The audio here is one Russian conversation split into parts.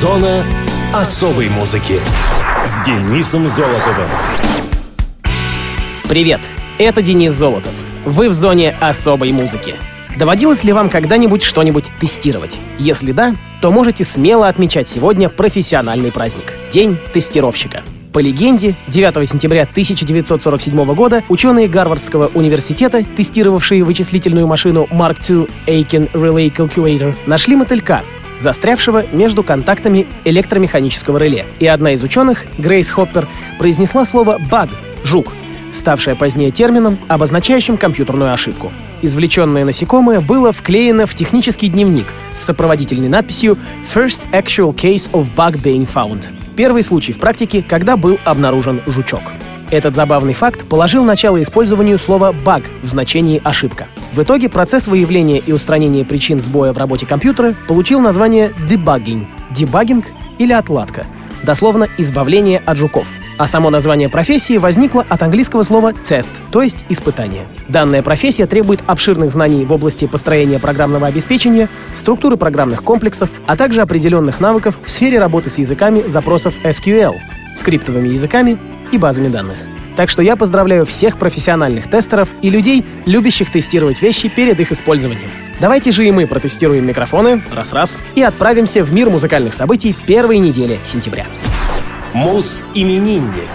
Зона особой музыки с Денисом Золотовым. Привет, это Денис Золотов. Вы в зоне особой музыки. Доводилось ли вам когда-нибудь что-нибудь тестировать? Если да, то можете смело отмечать сегодня профессиональный праздник — День тестировщика. По легенде, 9 сентября 1947 года ученые Гарвардского университета, тестировавшие вычислительную машину Mark II Aiken Relay Calculator, нашли мотылька, застрявшего между контактами электромеханического реле. И одна из ученых, Грейс Хоппер, произнесла слово «баг» — «жук», ставшее позднее термином, обозначающим компьютерную ошибку. Извлеченное насекомое было вклеено в технический дневник с сопроводительной надписью «First actual case of bug being found» — первый случай в практике, когда был обнаружен жучок. Этот забавный факт положил начало использованию слова «баг» в значении «ошибка». В итоге процесс выявления и устранения причин сбоя в работе компьютера получил название debugging, дебагинг или отладка, дословно «избавление от жуков». А само название профессии возникло от английского слова «тест», то есть «испытание». Данная профессия требует обширных знаний в области построения программного обеспечения, структуры программных комплексов, а также определенных навыков в сфере работы с языками запросов SQL, скриптовыми языками и базами данных. Так что я поздравляю всех профессиональных тестеров и людей, любящих тестировать вещи перед их использованием. Давайте же и мы протестируем микрофоны, раз-раз, и отправимся в мир музыкальных событий первой недели сентября. Мус-именинник.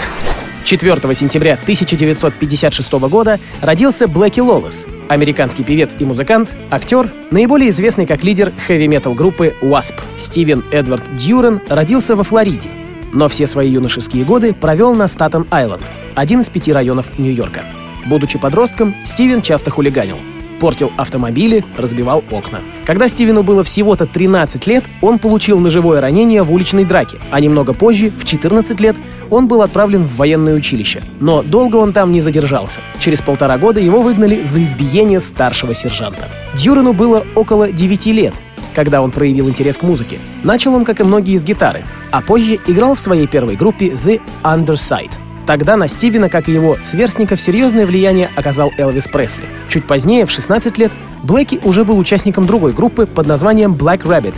4 сентября 1956 года родился Блэки Лолес, американский певец и музыкант, актер, наиболее известный как лидер хэви-метал группы Wasp. Стивен Эдвард Дьюрен родился во Флориде, но все свои юношеские годы провел на Статен-Айленд, один из пяти районов Нью-Йорка. Будучи подростком, Стивен часто хулиганил — портил автомобили, разбивал окна. Когда Стивену было всего-то 13 лет, он получил ножевое ранение в уличной драке, а немного позже, в 14 лет, он был отправлен в военное училище. Но долго он там не задержался. Через полтора года его выгнали за избиение старшего сержанта. Дюрену было около 9 лет, когда он проявил интерес к музыке. Начал он, как и многие, с гитары, а позже играл в своей первой группе The Underside — Тогда на Стивена, как и его сверстников, серьезное влияние оказал Элвис Пресли. Чуть позднее, в 16 лет, Блэки уже был участником другой группы под названием Black Rabbit,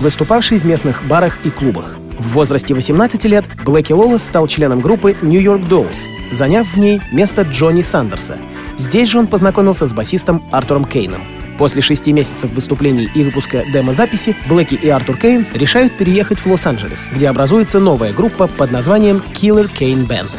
выступавшей в местных барах и клубах. В возрасте 18 лет Блэки Лолес стал членом группы New York Dolls, заняв в ней место Джонни Сандерса. Здесь же он познакомился с басистом Артуром Кейном. После шести месяцев выступлений и выпуска демо-записи Блэки и Артур Кейн решают переехать в Лос-Анджелес, где образуется новая группа под названием Killer Kane Band.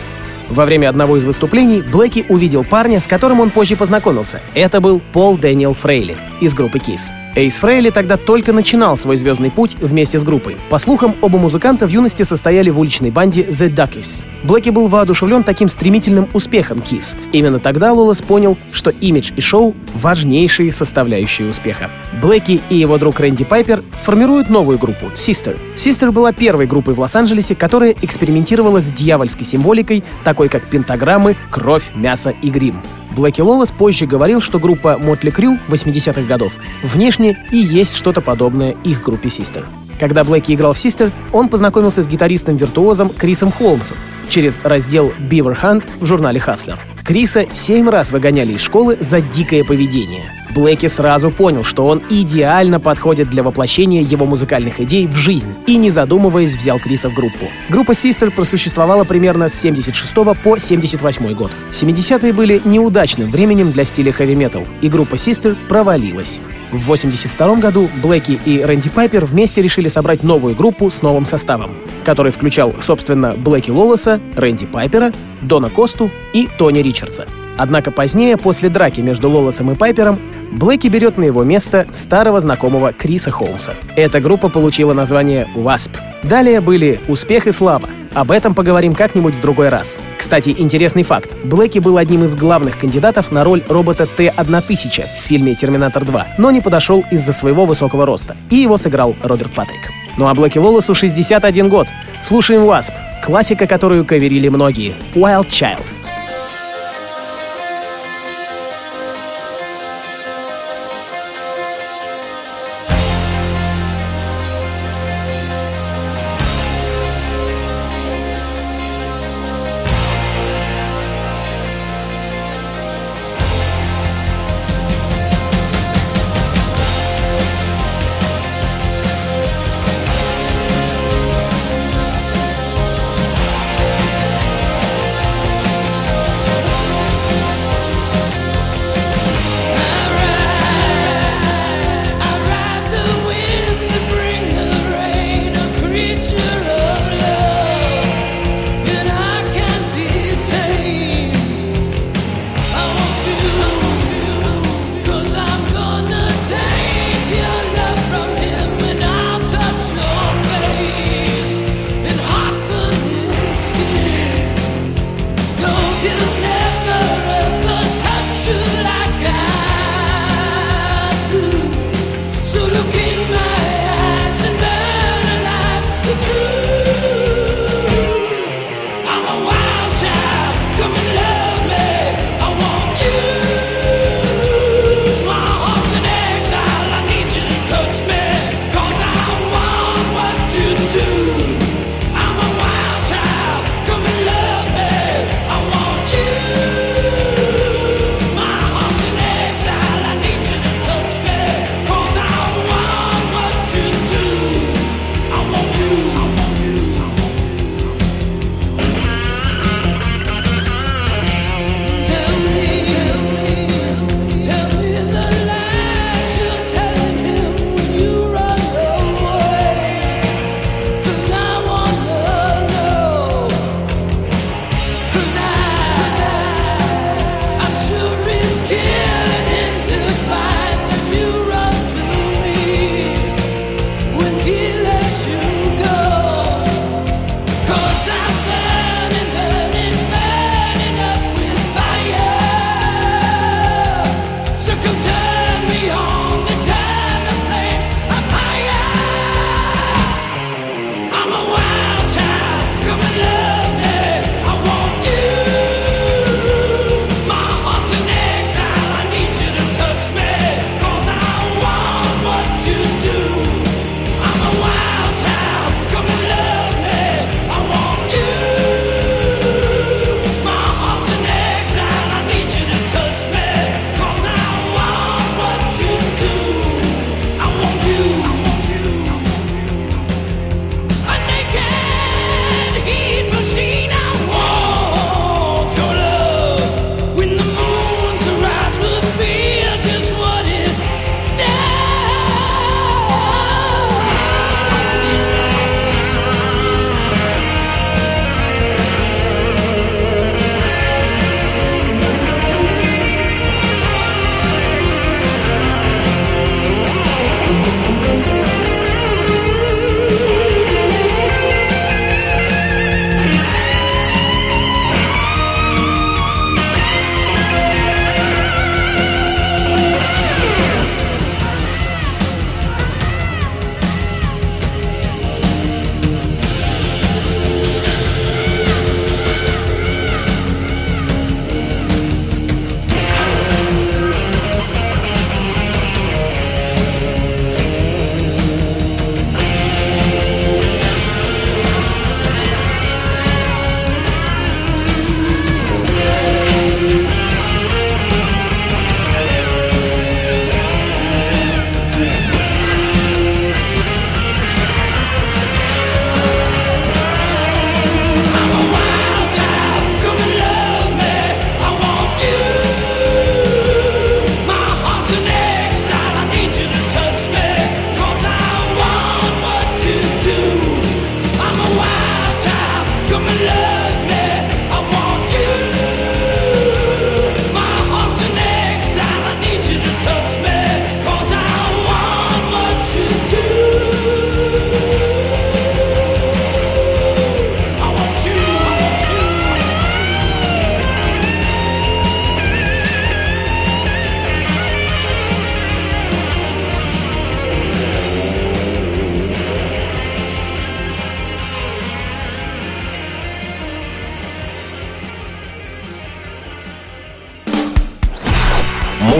Во время одного из выступлений Блэки увидел парня, с которым он позже познакомился. Это был Пол Дэниел Фрейли из группы Kiss. Эйс Фрейли тогда только начинал свой звездный путь вместе с группой. По слухам, оба музыканта в юности состояли в уличной банде The Duckies. Блэки был воодушевлен таким стремительным успехом Kiss. Именно тогда Лолес понял, что имидж и шоу — важнейшие составляющие успеха. Блэки и его друг Рэнди Пайпер формируют новую группу — Sister. Sister была первой группой в Лос-Анджелесе, которая экспериментировала с дьявольской символикой, такой как пентаграммы, кровь, мясо и грим. Блэки Лолес позже говорил, что группа Мотли Крю 80-х годов внешне и есть что-то подобное их группе Систер. Когда Блэки играл в Систер, он познакомился с гитаристом-виртуозом Крисом Холмсом через раздел Beaver Hunt в журнале Hustler. Криса семь раз выгоняли из школы за дикое поведение — Блэки сразу понял, что он идеально подходит для воплощения его музыкальных идей в жизнь и, не задумываясь, взял Криса в группу. Группа Sister просуществовала примерно с 76 по 78 год. 70-е были неудачным временем для стиля хэви-метал, и группа Sister провалилась. В 82 году Блэки и Рэнди Пайпер вместе решили собрать новую группу с новым составом, который включал, собственно, Блэки Лолоса, Рэнди Пайпера, Дона Косту и Тони Ричардса. Однако позднее, после драки между Лолосом и Пайпером, Блэки берет на его место старого знакомого Криса Холмса. Эта группа получила название «Wasp». Далее были «Успех и слава». Об этом поговорим как-нибудь в другой раз. Кстати, интересный факт. Блэки был одним из главных кандидатов на роль робота Т-1000 в фильме «Терминатор 2», но не подошел из-за своего высокого роста. И его сыграл Роберт Патрик. Ну а Блэки Лолосу 61 год. Слушаем «Wasp». Классика, которую каверили многие. «Wild Child».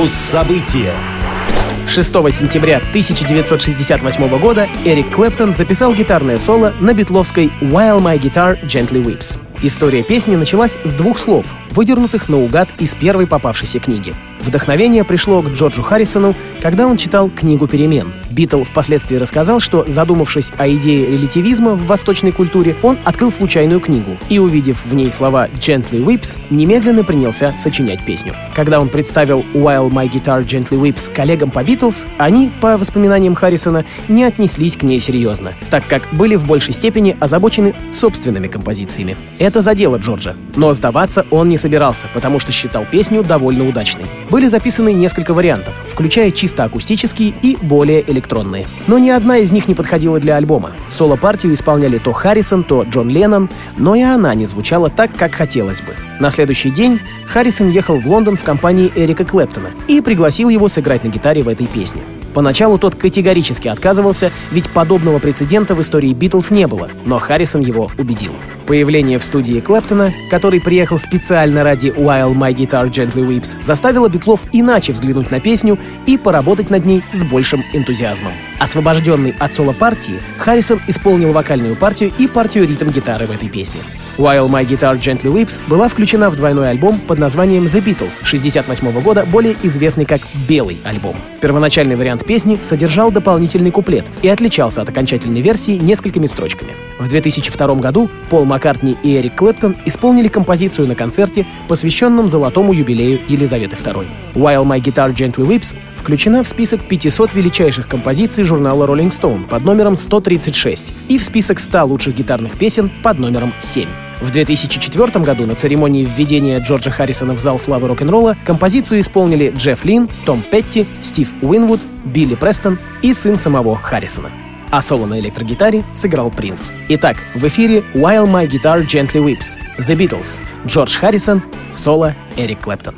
События. 6 сентября 1968 года Эрик Клэптон записал гитарное соло на битловской «While My Guitar Gently Weeps». История песни началась с двух слов, выдернутых наугад из первой попавшейся книги. Вдохновение пришло к Джорджу Харрисону, когда он читал книгу «Перемен». Битл впоследствии рассказал, что, задумавшись о идее релятивизма в восточной культуре, он открыл случайную книгу и, увидев в ней слова «Gently Whips», немедленно принялся сочинять песню. Когда он представил «While My Guitar Gently Whips» коллегам по Битлз, они, по воспоминаниям Харрисона, не отнеслись к ней серьезно, так как были в большей степени озабочены собственными композициями. Это задело Джорджа. Но сдаваться он не собирался, потому что считал песню довольно удачной. Были записаны несколько вариантов, включая чисто акустические и более электронные. Но ни одна из них не подходила для альбома. Соло-партию исполняли то Харрисон, то Джон Леннон, но и она не звучала так, как хотелось бы. На следующий день Харрисон ехал в Лондон в компании Эрика Клэптона и пригласил его сыграть на гитаре в этой песне. Поначалу тот категорически отказывался, ведь подобного прецедента в истории Битлз не было, но Харрисон его убедил. Появление в студии Клэптона, который приехал специально ради While My Guitar Gently Weeps, заставило Битлов иначе взглянуть на песню и поработать над ней с большим энтузиазмом. Освобожденный от соло-партии, Харрисон исполнил вокальную партию и партию ритм-гитары в этой песне. While My Guitar Gently Weeps была включена в двойной альбом под названием The Beatles 1968 года, более известный как «Белый альбом». Первоначальный вариант песни содержал дополнительный куплет и отличался от окончательной версии несколькими строчками. В 2002 году Пол Маккартни и Эрик Клэптон исполнили композицию на концерте, посвященном золотому юбилею Елизаветы II. While My Guitar Gently Weeps включена в список 500 величайших композиций журнала Rolling Stone под номером 136 и в список 100 лучших гитарных песен под номером 7. В 2004 году на церемонии введения Джорджа Харрисона в зал славы рок-н-ролла композицию исполнили Джефф Лин, Том Петти, Стив Уинвуд, Билли Престон и сын самого Харрисона. А соло на электрогитаре сыграл Принц. Итак, в эфире While My Guitar Gently Weeps, The Beatles, Джордж Харрисон, соло Эрик Клэптон.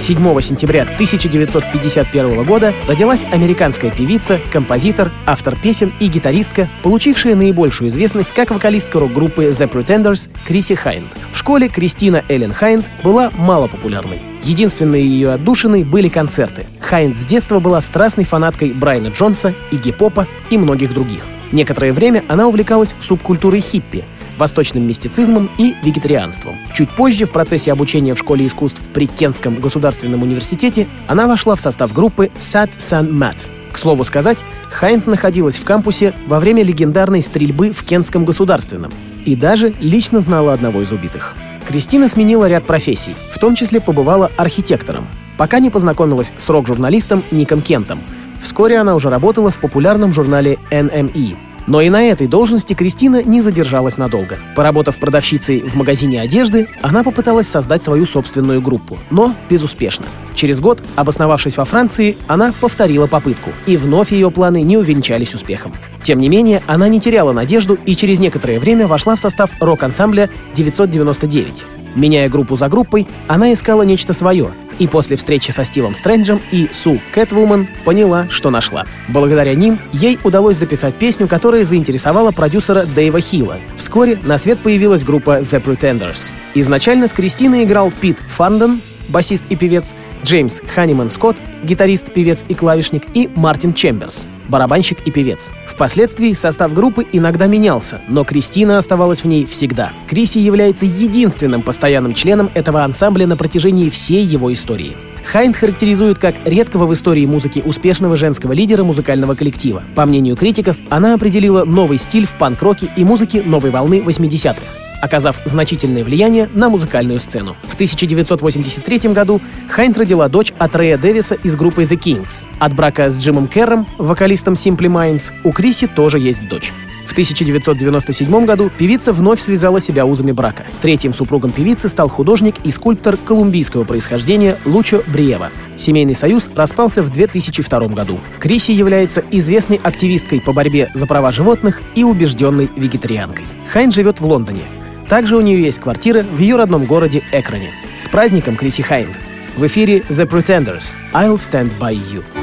7 сентября 1951 года родилась американская певица, композитор, автор песен и гитаристка, получившая наибольшую известность как вокалистка рок-группы The Pretenders Криси Хайнд. В школе Кристина Эллен Хайнд была малопопулярной. Единственные ее отдушины были концерты. Хайнд с детства была страстной фанаткой Брайана Джонса, Игги Попа и многих других. Некоторое время она увлекалась субкультурой хиппи, восточным мистицизмом и вегетарианством. Чуть позже, в процессе обучения в Школе искусств при Кентском государственном университете, она вошла в состав группы Sat San Mat. К слову сказать, Хайнт находилась в кампусе во время легендарной стрельбы в Кентском государственном и даже лично знала одного из убитых. Кристина сменила ряд профессий, в том числе побывала архитектором, пока не познакомилась с рок-журналистом Ником Кентом. Вскоре она уже работала в популярном журнале NME, но и на этой должности Кристина не задержалась надолго. Поработав продавщицей в магазине одежды, она попыталась создать свою собственную группу, но безуспешно. Через год, обосновавшись во Франции, она повторила попытку, и вновь ее планы не увенчались успехом. Тем не менее, она не теряла надежду и через некоторое время вошла в состав рок-ансамбля 999. Меняя группу за группой, она искала нечто свое, и после встречи со Стивом Стрэнджем и Су Кэтвумен поняла, что нашла. Благодаря ним ей удалось записать песню, которая заинтересовала продюсера Дэйва Хилла. Вскоре на свет появилась группа The Pretenders. Изначально с Кристиной играл Пит Фанден, басист и певец, Джеймс Ханиман Скотт, гитарист, певец и клавишник, и Мартин Чемберс, барабанщик и певец. Впоследствии состав группы иногда менялся, но Кристина оставалась в ней всегда. Криси является единственным постоянным членом этого ансамбля на протяжении всей его истории. Хайнд характеризует как редкого в истории музыки успешного женского лидера музыкального коллектива. По мнению критиков, она определила новый стиль в панк-роке и музыке новой волны 80-х оказав значительное влияние на музыкальную сцену. В 1983 году Хайнт родила дочь от Рэя Дэвиса из группы The Kings. От брака с Джимом Керром, вокалистом Simply Minds, у Криси тоже есть дочь. В 1997 году певица вновь связала себя узами брака. Третьим супругом певицы стал художник и скульптор колумбийского происхождения Лучо Бриева. Семейный союз распался в 2002 году. Криси является известной активисткой по борьбе за права животных и убежденной вегетарианкой. Хайн живет в Лондоне. Также у нее есть квартира в ее родном городе Экране. С праздником, Криси Хайнд! В эфире The Pretenders «I'll Stand By You».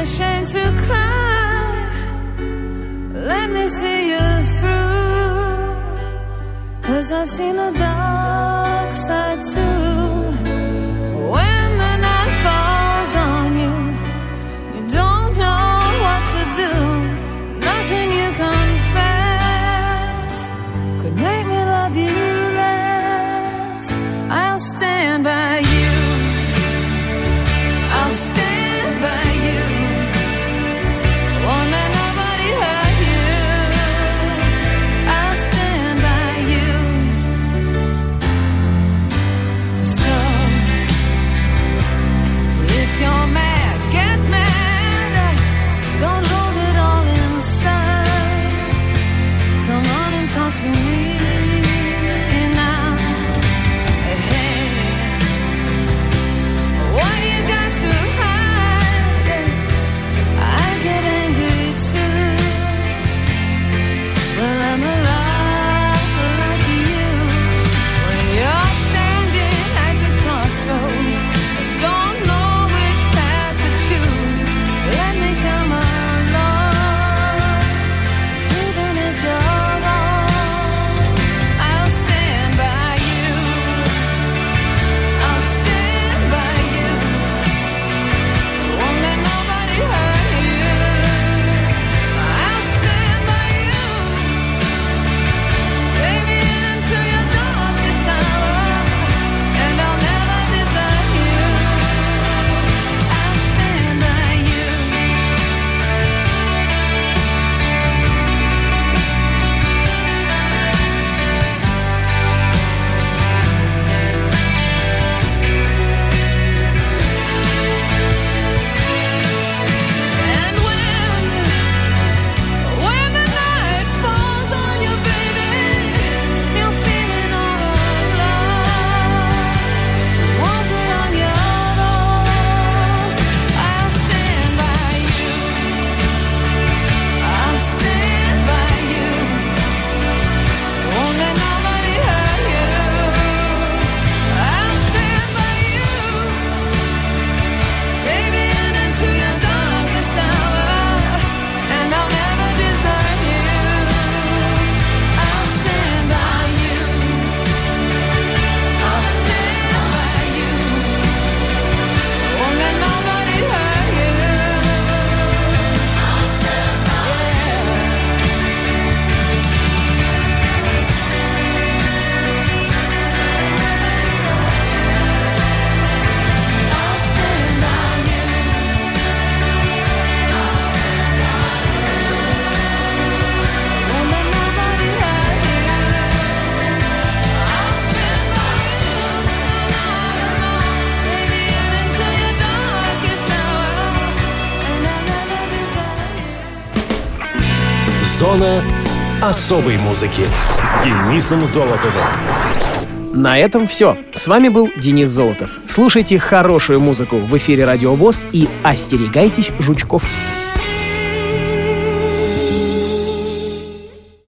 Ashamed to cry. Let me see you through. Cause I've seen the dark side too. When the night falls on you. Зона особой музыки с Денисом Золотовым. На этом все. С вами был Денис Золотов. Слушайте хорошую музыку в эфире Радио ВОЗ и остерегайтесь жучков.